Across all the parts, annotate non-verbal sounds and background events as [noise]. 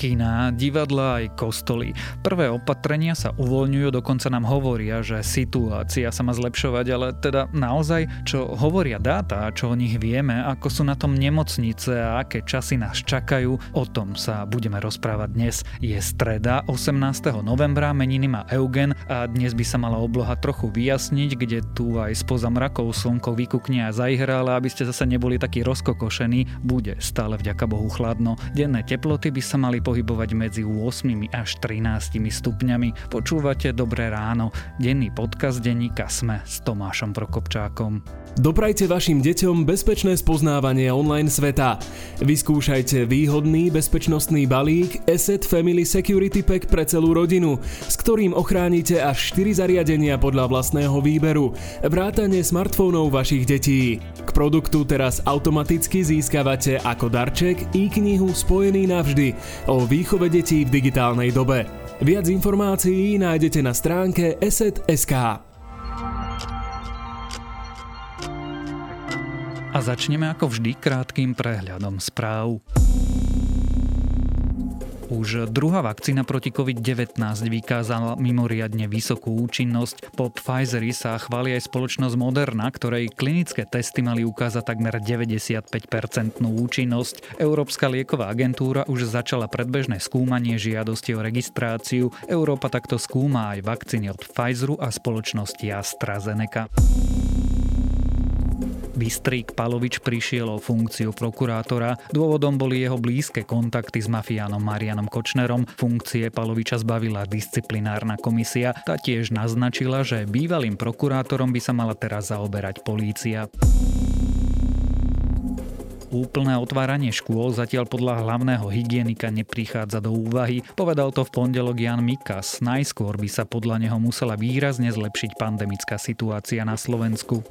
Kina, divadla aj kostoly. Prvé opatrenia sa uvoľňujú, dokonca nám hovoria, že situácia sa má zlepšovať, ale teda naozaj, čo hovoria dáta, čo o nich vieme, ako sú na tom nemocnice a aké časy nás čakajú, o tom sa budeme rozprávať dnes. Je streda, 18. novembra, meniny má Eugen a dnes by sa mala obloha trochu vyjasniť, kde tu aj spoza mrakov slnko vykukne a zajhrá, ale aby ste zase neboli takí rozkokošení, bude stále vďaka Bohu chladno. Denné teploty by sa mali pohybovať medzi 8 až 13 stupňami. Počúvate Dobré ráno, denný podcast denníka Sme s Tomášom Prokopčákom. Doprajte vašim deťom bezpečné spoznávanie online sveta. Vyskúšajte výhodný bezpečnostný balík Asset Family Security Pack pre celú rodinu, s ktorým ochránite až 4 zariadenia podľa vlastného výberu, vrátane smartfónov vašich detí. K produktu teraz automaticky získavate ako darček e-knihu Spojený navždy o výchove detí v digitálnej dobe. Viac informácií nájdete na stránke eset.sk. A začneme ako vždy krátkým prehľadom správ. Už druhá vakcína proti COVID-19 vykázala mimoriadne vysokú účinnosť. Po Pfizeri sa chváli aj spoločnosť Moderna, ktorej klinické testy mali ukázať takmer 95-percentnú účinnosť. Európska lieková agentúra už začala predbežné skúmanie žiadosti o registráciu. Európa takto skúma aj vakcíny od Pfizeru a spoločnosti AstraZeneca. Bystrik Palovič prišiel o funkciu prokurátora. Dôvodom boli jeho blízke kontakty s mafiánom Marianom Kočnerom. Funkcie Paloviča zbavila disciplinárna komisia. Tá tiež naznačila, že bývalým prokurátorom by sa mala teraz zaoberať polícia. Úplné otváranie škôl zatiaľ podľa hlavného hygienika neprichádza do úvahy. Povedal to v pondelok Jan Mikas. Najskôr by sa podľa neho musela výrazne zlepšiť pandemická situácia na Slovensku.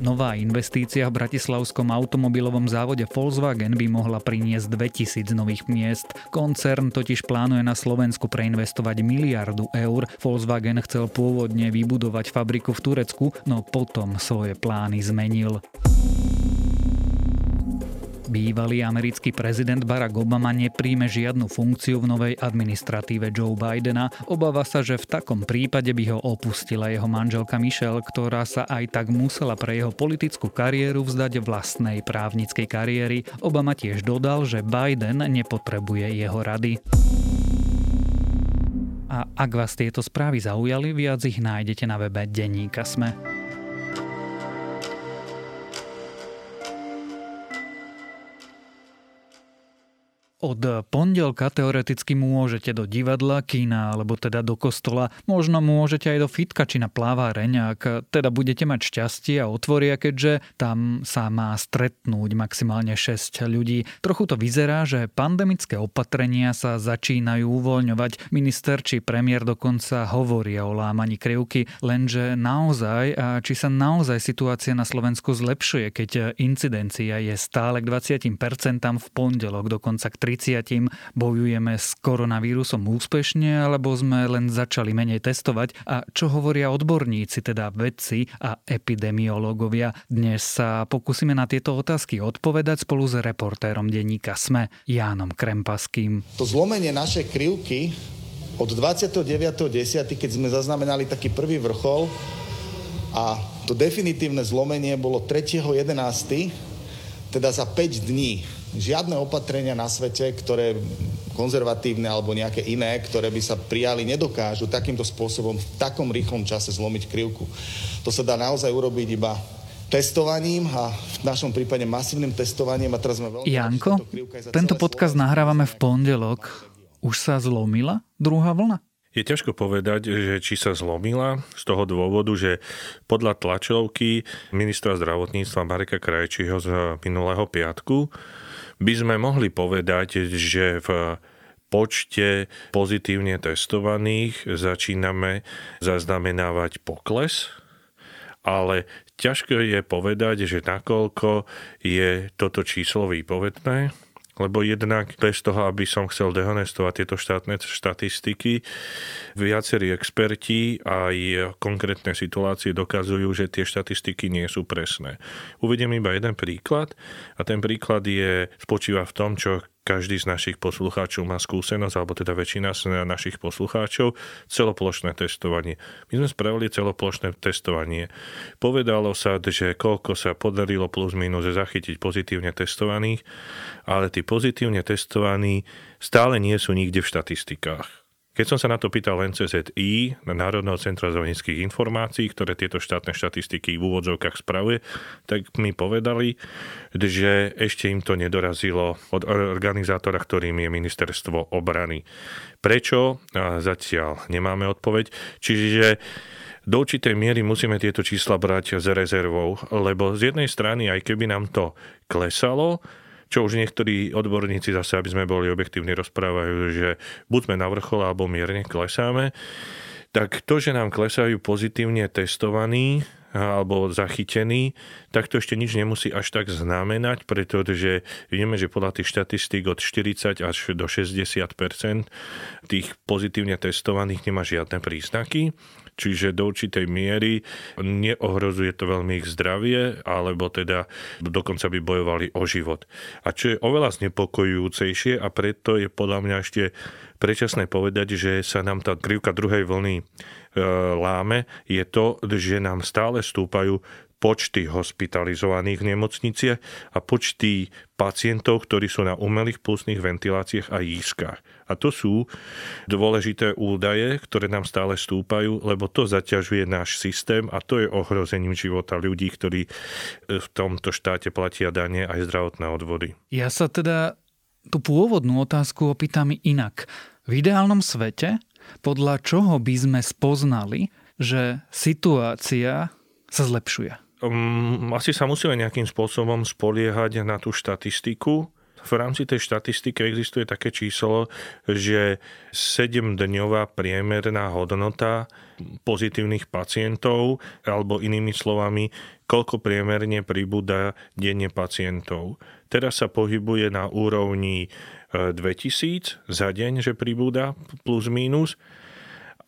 Nová investícia v bratislavskom automobilovom závode Volkswagen by mohla priniesť 2000 nových miest. Koncern totiž plánuje na Slovensku preinvestovať miliardu eur. Volkswagen chcel pôvodne vybudovať fabriku v Turecku, no potom svoje plány zmenil. Bývalý americký prezident Barack Obama nepríjme žiadnu funkciu v novej administratíve Joe Bidena. Obáva sa, že v takom prípade by ho opustila jeho manželka Michelle, ktorá sa aj tak musela pre jeho politickú kariéru vzdať vlastnej právnickej kariéry. Obama tiež dodal, že Biden nepotrebuje jeho rady. A ak vás tieto správy zaujali, viac ich nájdete na webe Denníka Sme. Od pondelka teoreticky môžete do divadla, kína alebo teda do kostola. Možno môžete aj do fitka či na pláváreň, ak teda budete mať šťastie a otvoria, keďže tam sa má stretnúť maximálne 6 ľudí. Trochu to vyzerá, že pandemické opatrenia sa začínajú uvoľňovať. Minister či premiér dokonca hovoria o lámaní krivky, lenže naozaj, a či sa naozaj situácia na Slovensku zlepšuje, keď incidencia je stále k 20% v pondelok, dokonca k 30. bojujeme s koronavírusom úspešne, alebo sme len začali menej testovať a čo hovoria odborníci, teda vedci a epidemiológovia. Dnes sa pokúsime na tieto otázky odpovedať spolu s reportérom denníka SME Jánom Krempaským. To zlomenie našej krivky od 29.10., keď sme zaznamenali taký prvý vrchol a to definitívne zlomenie bolo 3.11., teda za 5 dní žiadne opatrenia na svete, ktoré konzervatívne alebo nejaké iné, ktoré by sa prijali, nedokážu takýmto spôsobom v takom rýchlom čase zlomiť krivku. To sa dá naozaj urobiť iba testovaním a v našom prípade masívnym testovaním. A teraz sme veľmi Janko, tento podcast nahrávame v pondelok. Už sa zlomila druhá vlna? Je ťažko povedať, že či sa zlomila z toho dôvodu, že podľa tlačovky ministra zdravotníctva Mareka Krajčího z minulého piatku by sme mohli povedať, že v počte pozitívne testovaných začíname zaznamenávať pokles, ale ťažko je povedať, že nakoľko je toto číslo výpovedné lebo jednak bez toho, aby som chcel dehonestovať tieto štátne štatistiky, viacerí experti aj konkrétne situácie dokazujú, že tie štatistiky nie sú presné. Uvediem iba jeden príklad a ten príklad je, spočíva v tom, čo každý z našich poslucháčov má skúsenosť, alebo teda väčšina z našich poslucháčov, celoplošné testovanie. My sme spravili celoplošné testovanie. Povedalo sa, že koľko sa podarilo plus minus zachytiť pozitívne testovaných, ale tí pozitívne testovaní stále nie sú nikde v štatistikách. Keď som sa na to pýtal NCZI, Národného centra zdravotníckých informácií, ktoré tieto štátne štatistiky v úvodzovkách spravuje, tak mi povedali, že ešte im to nedorazilo od organizátora, ktorým je ministerstvo obrany. Prečo? Zatiaľ nemáme odpoveď. Čiže do určitej miery musíme tieto čísla brať s rezervou, lebo z jednej strany, aj keby nám to klesalo, čo už niektorí odborníci zase, aby sme boli objektívni, rozprávajú, že buď sme na vrchole, alebo mierne klesáme, tak to, že nám klesajú pozitívne testovaní alebo zachytení, tak to ešte nič nemusí až tak znamenať, pretože vieme, že podľa tých štatistík od 40 až do 60% tých pozitívne testovaných nemá žiadne príznaky čiže do určitej miery neohrozuje to veľmi ich zdravie, alebo teda dokonca by bojovali o život. A čo je oveľa znepokojujúcejšie a preto je podľa mňa ešte predčasné povedať, že sa nám tá krivka druhej vlny e, láme, je to, že nám stále stúpajú počty hospitalizovaných v nemocniciach a počty pacientov, ktorí sú na umelých plusných ventiláciách a jízkach. A to sú dôležité údaje, ktoré nám stále stúpajú, lebo to zaťažuje náš systém a to je ohrozením života ľudí, ktorí v tomto štáte platia dane aj zdravotné odvody. Ja sa teda tú pôvodnú otázku opýtam inak. V ideálnom svete, podľa čoho by sme spoznali, že situácia sa zlepšuje? um, asi sa musíme nejakým spôsobom spoliehať na tú štatistiku. V rámci tej štatistiky existuje také číslo, že 7-dňová priemerná hodnota pozitívnych pacientov, alebo inými slovami, koľko priemerne pribúda denne pacientov. Teraz sa pohybuje na úrovni 2000 e, za deň, že pribúda plus minus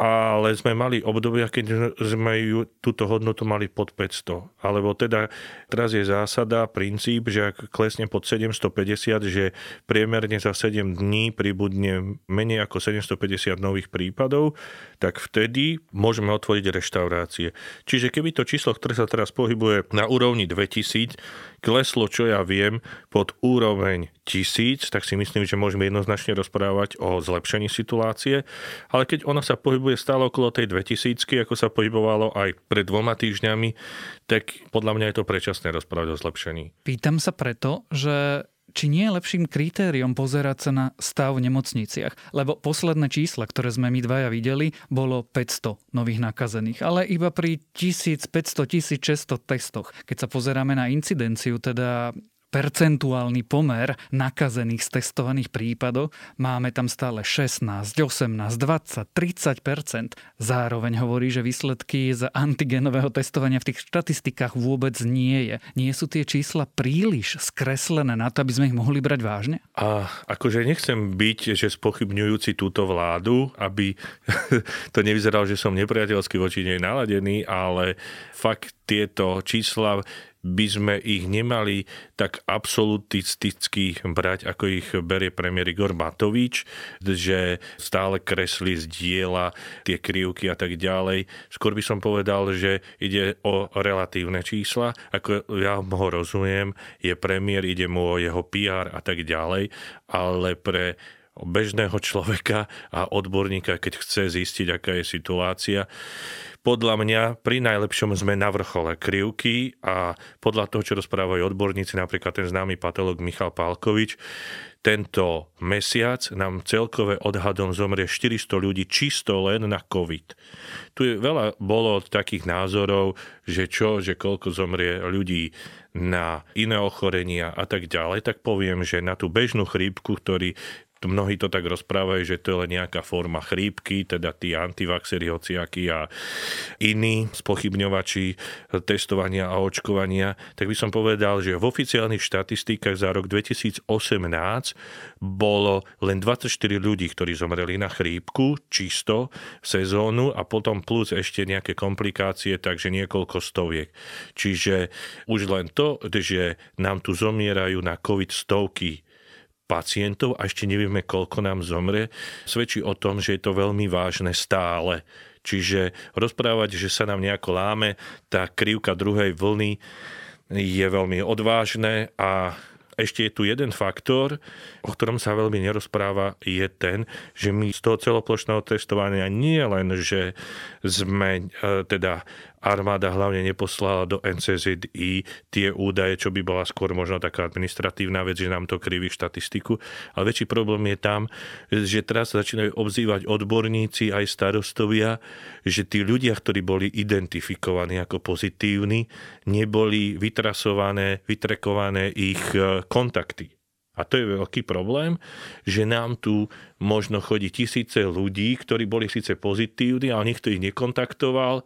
ale sme mali obdobia, keď sme ju, túto hodnotu mali pod 500. Alebo teda teraz je zásada, princíp, že ak klesne pod 750, že priemerne za 7 dní pribudne menej ako 750 nových prípadov, tak vtedy môžeme otvoriť reštaurácie. Čiže keby to číslo, ktoré sa teraz pohybuje na úrovni 2000, kleslo, čo ja viem, pod úroveň tisíc, tak si myslím, že môžeme jednoznačne rozprávať o zlepšení situácie. Ale keď ona sa pohybuje stále okolo tej 2000, ako sa pohybovalo aj pred dvoma týždňami, tak podľa mňa je to predčasné rozprávať o zlepšení. Pýtam sa preto, že či nie je lepším kritériom pozerať sa na stav v nemocniciach. Lebo posledné čísla, ktoré sme my dvaja videli, bolo 500 nových nakazených, ale iba pri 1500-1600 testoch. Keď sa pozeráme na incidenciu, teda percentuálny pomer nakazených z testovaných prípadov. Máme tam stále 16, 18, 20, 30% Zároveň hovorí, že výsledky z antigenového testovania v tých štatistikách vôbec nie je. Nie sú tie čísla príliš skreslené na to, aby sme ich mohli brať vážne? A akože nechcem byť, že spochybňujúci túto vládu, aby [laughs] to nevyzeralo, že som nepriateľský voči nej naladený, ale fakt tieto čísla by sme ich nemali tak absolutisticky brať, ako ich berie premiér Igor Matovič, že stále kreslí z diela tie krivky a tak ďalej. Skôr by som povedal, že ide o relatívne čísla, ako ja ho rozumiem, je premiér, ide mu o jeho PR a tak ďalej, ale pre bežného človeka a odborníka, keď chce zistiť, aká je situácia, podľa mňa pri najlepšom sme na vrchole krivky a podľa toho, čo rozprávajú odborníci, napríklad ten známy patolog Michal Pálkovič, tento mesiac nám celkové odhadom zomrie 400 ľudí čisto len na COVID. Tu je veľa bolo takých názorov, že čo, že koľko zomrie ľudí na iné ochorenia a tak ďalej, tak poviem, že na tú bežnú chrípku, ktorý mnohí to tak rozprávajú, že to je len nejaká forma chrípky, teda tí antivaxery, hociakí a iní spochybňovači testovania a očkovania, tak by som povedal, že v oficiálnych štatistikách za rok 2018 bolo len 24 ľudí, ktorí zomreli na chrípku čisto sezónu a potom plus ešte nejaké komplikácie, takže niekoľko stoviek. Čiže už len to, že nám tu zomierajú na COVID stovky pacientov a ešte nevieme, koľko nám zomre, svedčí o tom, že je to veľmi vážne stále. Čiže rozprávať, že sa nám nejako láme, tá krivka druhej vlny je veľmi odvážne a ešte je tu jeden faktor, o ktorom sa veľmi nerozpráva, je ten, že my z toho celoplošného testovania nie len, že sme e, teda armáda hlavne neposlala do NCZI tie údaje, čo by bola skôr možno taká administratívna vec, že nám to kriví štatistiku. Ale väčší problém je tam, že teraz začínajú obzývať odborníci aj starostovia, že tí ľudia, ktorí boli identifikovaní ako pozitívni, neboli vytrasované, vytrekované ich e, kontakty. A to je veľký problém, že nám tu možno chodí tisíce ľudí, ktorí boli síce pozitívni, ale nikto ich nekontaktoval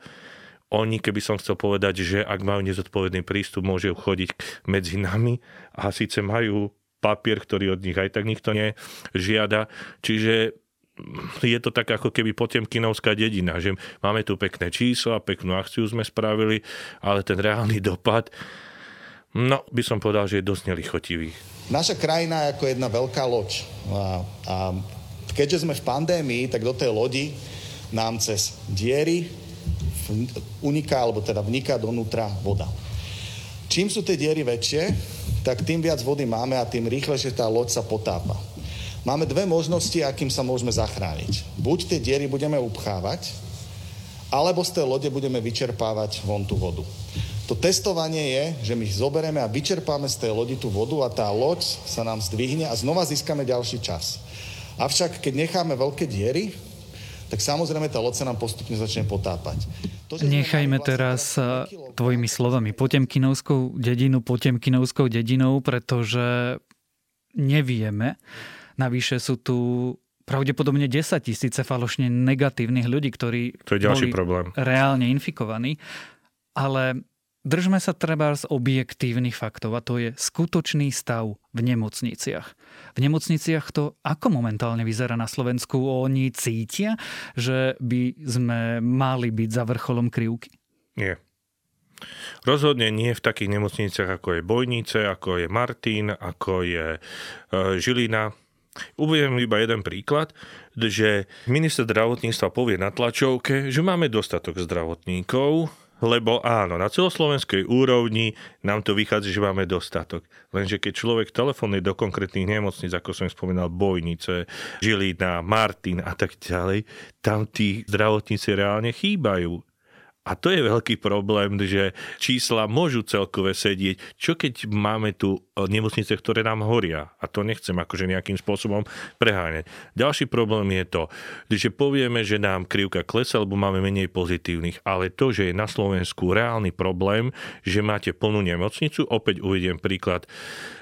oni, keby som chcel povedať, že ak majú nezodpovedný prístup, môžu chodiť medzi nami a síce majú papier, ktorý od nich aj tak nikto nežiada. Čiže je to tak ako keby potemkinovská dedina, že máme tu pekné čísla, peknú akciu sme spravili, ale ten reálny dopad, no by som povedal, že je dosť nelichotivý. Naša krajina je ako jedna veľká loď. A, a keďže sme v pandémii, tak do tej lodi nám cez diery uniká, alebo teda vniká donútra voda. Čím sú tie diery väčšie, tak tým viac vody máme a tým rýchlejšie tá loď sa potápa. Máme dve možnosti, akým sa môžeme zachrániť. Buď tie diery budeme upchávať, alebo z tej lode budeme vyčerpávať von tú vodu. To testovanie je, že my zoberieme a vyčerpáme z tej lodi tú vodu a tá loď sa nám zdvihne a znova získame ďalší čas. Avšak keď necháme veľké diery, tak samozrejme tá loď sa nám postupne začne potápať. To, Nechajme vlastne teraz tvojimi slovami Potemkinovskou dedinu Potemkinovskou dedinou, pretože nevieme. Navyše sú tu pravdepodobne 10 tisíce falošne negatívnych ľudí, ktorí to je ďalší boli problém. reálne infikovaní. Ale Držme sa treba z objektívnych faktov a to je skutočný stav v nemocniciach. V nemocniciach to ako momentálne vyzerá na Slovensku? Oni cítia, že by sme mali byť za vrcholom krivky? Nie. Rozhodne nie v takých nemocniciach, ako je Bojnice, ako je Martin, ako je e, Žilina. Uvediem iba jeden príklad, že minister zdravotníctva povie na tlačovke, že máme dostatok zdravotníkov, lebo áno, na celoslovenskej úrovni nám to vychádza, že máme dostatok. Lenže keď človek telefonuje do konkrétnych nemocníc, ako som spomínal, Bojnice, Žilina, Martin a tak ďalej, tam tí zdravotníci reálne chýbajú. A to je veľký problém, že čísla môžu celkové sedieť. Čo keď máme tu e, nemocnice, ktoré nám horia? A to nechcem akože nejakým spôsobom preháňať. Ďalší problém je to, že povieme, že nám krivka klesa, lebo máme menej pozitívnych. Ale to, že je na Slovensku reálny problém, že máte plnú nemocnicu, opäť uvediem príklad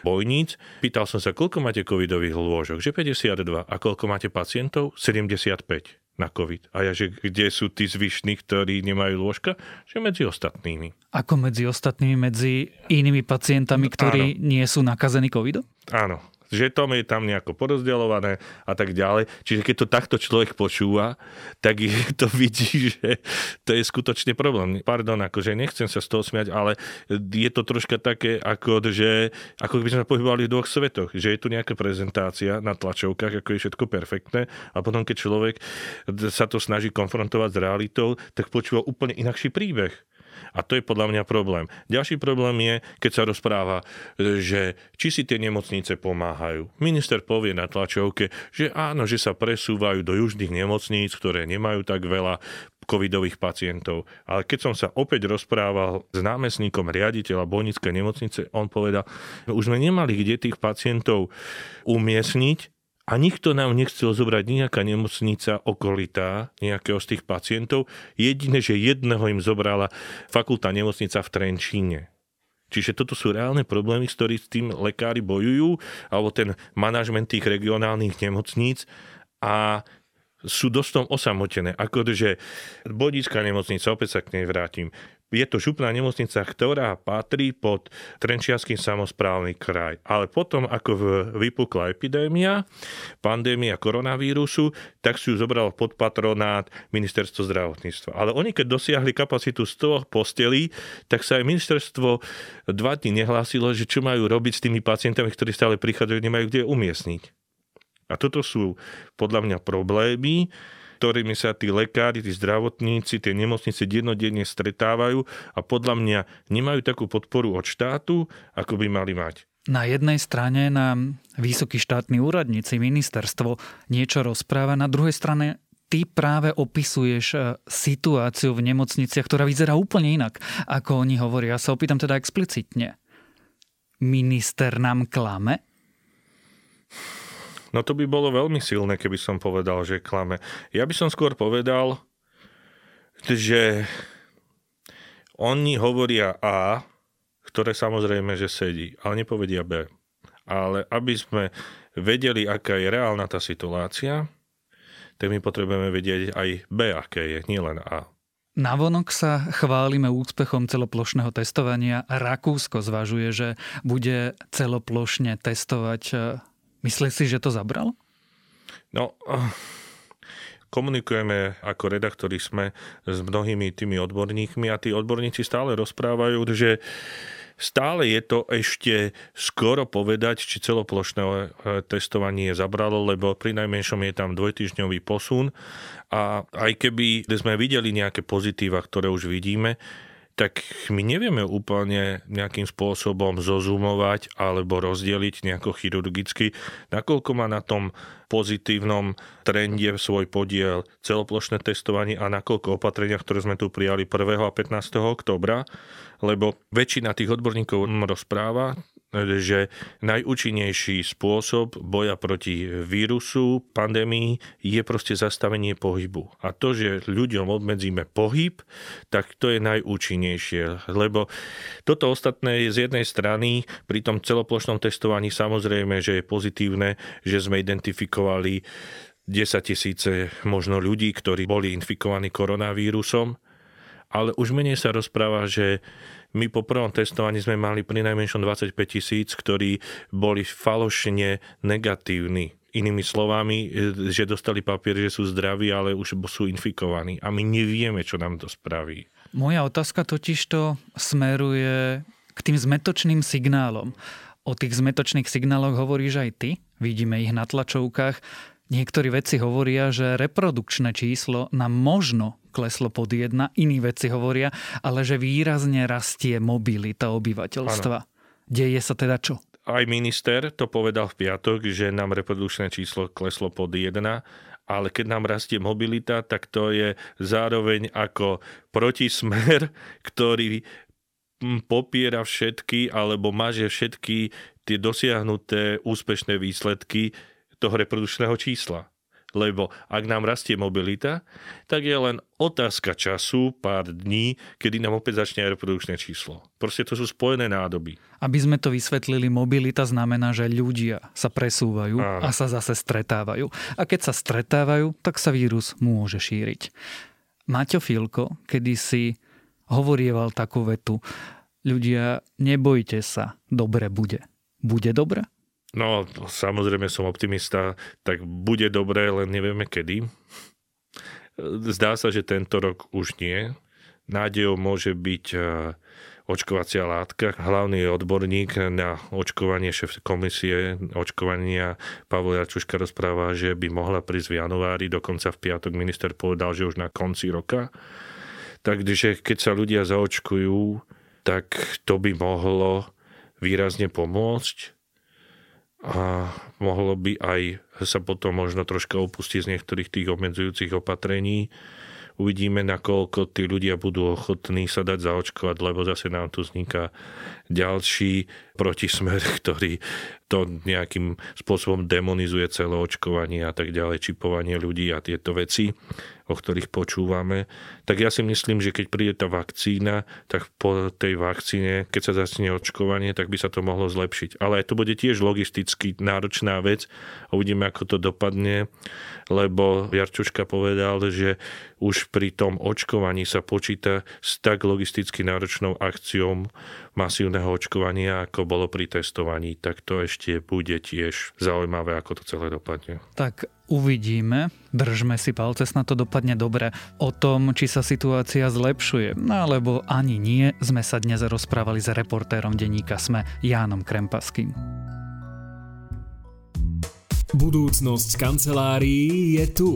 bojníc. Pýtal som sa, koľko máte covidových lôžok? Že 52. A koľko máte pacientov? 75 na COVID. A ja, že kde sú tí zvyšní, ktorí nemajú lôžka? Že medzi ostatnými. Ako medzi ostatnými, medzi inými pacientami, ktorí Áno. nie sú nakazení covidom? Áno, že to je tam nejako porozdeľované a tak ďalej. Čiže keď to takto človek počúva, tak je [laughs] to vidí, že to je skutočne problém. Pardon, akože nechcem sa z toho smiať, ale je to troška také, ako, že, ako by sme pohybovali v dvoch svetoch. Že je tu nejaká prezentácia na tlačovkách, ako je všetko perfektné a potom, keď človek sa to snaží konfrontovať s realitou, tak počúva úplne inakší príbeh. A to je podľa mňa problém. Ďalší problém je, keď sa rozpráva, že či si tie nemocnice pomáhajú. Minister povie na tlačovke, že áno, že sa presúvajú do južných nemocníc, ktoré nemajú tak veľa covidových pacientov. Ale keď som sa opäť rozprával s námestníkom riaditeľa Bojnickej nemocnice, on povedal, že už sme nemali kde tých pacientov umiestniť, a nikto nám nechcel zobrať nejaká nemocnica okolitá, nejakého z tých pacientov. Jediné, že jedného im zobrala fakulta nemocnica v Trenčíne. Čiže toto sú reálne problémy, s ktorými s tým lekári bojujú, alebo ten manažment tých regionálnych nemocníc a sú dosť osamotené. Ako že Bodická nemocnica, opäť sa k nej vrátim, je to župná nemocnica, ktorá patrí pod Trenčianský samozprávny kraj. Ale potom, ako vypukla epidémia, pandémia koronavírusu, tak si ju zobral pod patronát ministerstvo zdravotníctva. Ale oni, keď dosiahli kapacitu 100 postelí, tak sa aj ministerstvo dva dní nehlásilo, že čo majú robiť s tými pacientami, ktorí stále prichádzajú, nemajú kde umiestniť. A toto sú podľa mňa problémy, ktorými sa tí lekári, tí zdravotníci, tie nemocnice dennodenne stretávajú a podľa mňa nemajú takú podporu od štátu, ako by mali mať. Na jednej strane nám vysokí štátni úradníci, ministerstvo niečo rozpráva, na druhej strane ty práve opisuješ e, situáciu v nemocniciach, ktorá vyzerá úplne inak, ako oni hovoria. Ja sa opýtam teda explicitne. Minister nám klame? No to by bolo veľmi silné, keby som povedal, že klame. Ja by som skôr povedal, že oni hovoria A, ktoré samozrejme, že sedí, ale nepovedia B. Ale aby sme vedeli, aká je reálna tá situácia, tak my potrebujeme vedieť aj B, aké je, nielen A. Navonok sa chválime úspechom celoplošného testovania. Rakúsko zvažuje, že bude celoplošne testovať Myslíš si, že to zabral? No, komunikujeme ako redaktori sme s mnohými tými odborníkmi a tí odborníci stále rozprávajú, že stále je to ešte skoro povedať, či celoplošné e, testovanie zabralo, lebo pri najmenšom je tam dvojtyžňový posun a aj keby sme videli nejaké pozitíva, ktoré už vidíme, tak my nevieme úplne nejakým spôsobom zozumovať alebo rozdeliť nejako chirurgicky, nakoľko má na tom pozitívnom trende svoj podiel celoplošné testovanie a nakoľko opatrenia, ktoré sme tu prijali 1. a 15. oktobra, lebo väčšina tých odborníkov rozpráva, že najúčinnejší spôsob boja proti vírusu, pandémii je proste zastavenie pohybu. A to, že ľuďom obmedzíme pohyb, tak to je najúčinnejšie. Lebo toto ostatné je z jednej strany pri tom celoplošnom testovaní samozrejme, že je pozitívne, že sme identifikovali 10 tisíce možno ľudí, ktorí boli infikovaní koronavírusom, ale už menej sa rozpráva, že my po prvom testovaní sme mali pri najmenšom 25 tisíc, ktorí boli falošne negatívni. Inými slovami, že dostali papier, že sú zdraví, ale už sú infikovaní. A my nevieme, čo nám to spraví. Moja otázka totiž to smeruje k tým zmetočným signálom. O tých zmetočných signáloch hovoríš aj ty, vidíme ich na tlačovkách. Niektorí vedci hovoria, že reprodukčné číslo nám možno kleslo pod jedna, iní vedci hovoria, ale že výrazne rastie mobilita obyvateľstva. Ano. Deje sa teda čo? Aj minister to povedal v piatok, že nám reprodukčné číslo kleslo pod jedna, ale keď nám rastie mobilita, tak to je zároveň ako protismer, [laughs] ktorý popiera všetky alebo maže všetky tie dosiahnuté úspešné výsledky toho reprodukčného čísla. Lebo ak nám rastie mobilita, tak je len otázka času, pár dní, kedy nám opäť začne aj reprodukčné číslo. Proste to sú spojené nádoby. Aby sme to vysvetlili, mobilita znamená, že ľudia sa presúvajú Áno. a sa zase stretávajú. A keď sa stretávajú, tak sa vírus môže šíriť. Maťo Filko, kedy si hovorieval takú vetu, ľudia, nebojte sa, dobre bude. Bude dobre? No, samozrejme som optimista, tak bude dobré, len nevieme kedy. Zdá sa, že tento rok už nie. Nádejou môže byť e, očkovacia látka. Hlavný odborník na očkovanie šéf komisie očkovania Pavel Jačuška rozpráva, že by mohla prísť v januári, dokonca v piatok minister povedal, že už na konci roka. Takže keď sa ľudia zaočkujú, tak to by mohlo výrazne pomôcť a mohlo by aj sa potom možno troška opustiť z niektorých tých obmedzujúcich opatrení. Uvidíme, nakoľko tí ľudia budú ochotní sa dať zaočkovať, lebo zase nám tu vzniká ďalší protismer, [laughs] ktorý to nejakým spôsobom demonizuje celé očkovanie a tak ďalej, čipovanie ľudí a tieto veci o ktorých počúvame, tak ja si myslím, že keď príde tá vakcína, tak po tej vakcíne, keď sa začne očkovanie, tak by sa to mohlo zlepšiť. Ale to bude tiež logisticky náročná vec a uvidíme, ako to dopadne, lebo Jarčuška povedal, že už pri tom očkovaní sa počíta s tak logisticky náročnou akciou masívneho očkovania, ako bolo pri testovaní, tak to ešte bude tiež zaujímavé, ako to celé dopadne. Tak Uvidíme, držme si palce, na to dopadne dobre. O tom, či sa situácia zlepšuje, no alebo ani nie, sme sa dnes rozprávali s reportérom denníka Sme Jánom Krempaským. Budúcnosť kancelárií je tu.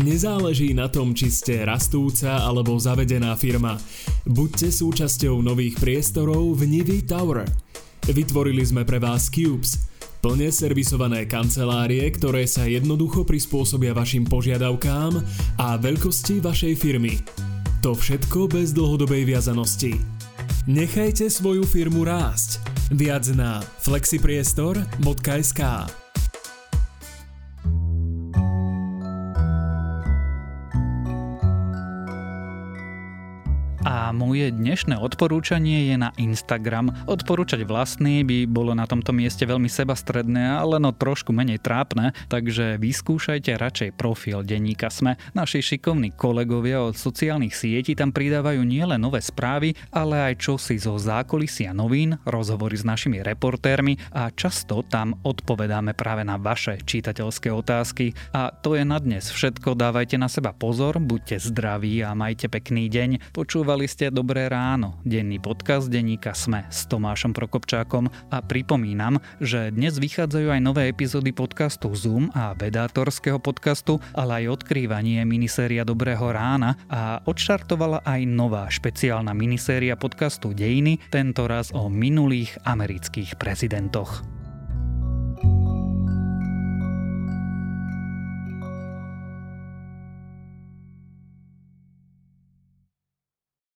Nezáleží na tom, či ste rastúca alebo zavedená firma. Buďte súčasťou nových priestorov v Nivy Tower. Vytvorili sme pre vás Cubes – Plne servisované kancelárie, ktoré sa jednoducho prispôsobia vašim požiadavkám a veľkosti vašej firmy. To všetko bez dlhodobej viazanosti. Nechajte svoju firmu rásť. Viac na flexipriestor.sk moje dnešné odporúčanie je na Instagram. Odporúčať vlastný by bolo na tomto mieste veľmi sebastredné, ale no trošku menej trápne, takže vyskúšajte radšej profil denníka Sme. Naši šikovní kolegovia od sociálnych sietí tam pridávajú nielen nové správy, ale aj čosi zo zákulisia novín, rozhovory s našimi reportérmi a často tam odpovedáme práve na vaše čitateľské otázky. A to je na dnes všetko, dávajte na seba pozor, buďte zdraví a majte pekný deň. Počúvali ste Dobré ráno, denný podcast denníka Sme s Tomášom Prokopčákom. A pripomínam, že dnes vychádzajú aj nové epizódy podcastu Zoom a vedátorského podcastu, ale aj odkrývanie miniséria Dobrého rána. A odštartovala aj nová špeciálna miniséria podcastu Dejiny, tento raz o minulých amerických prezidentoch.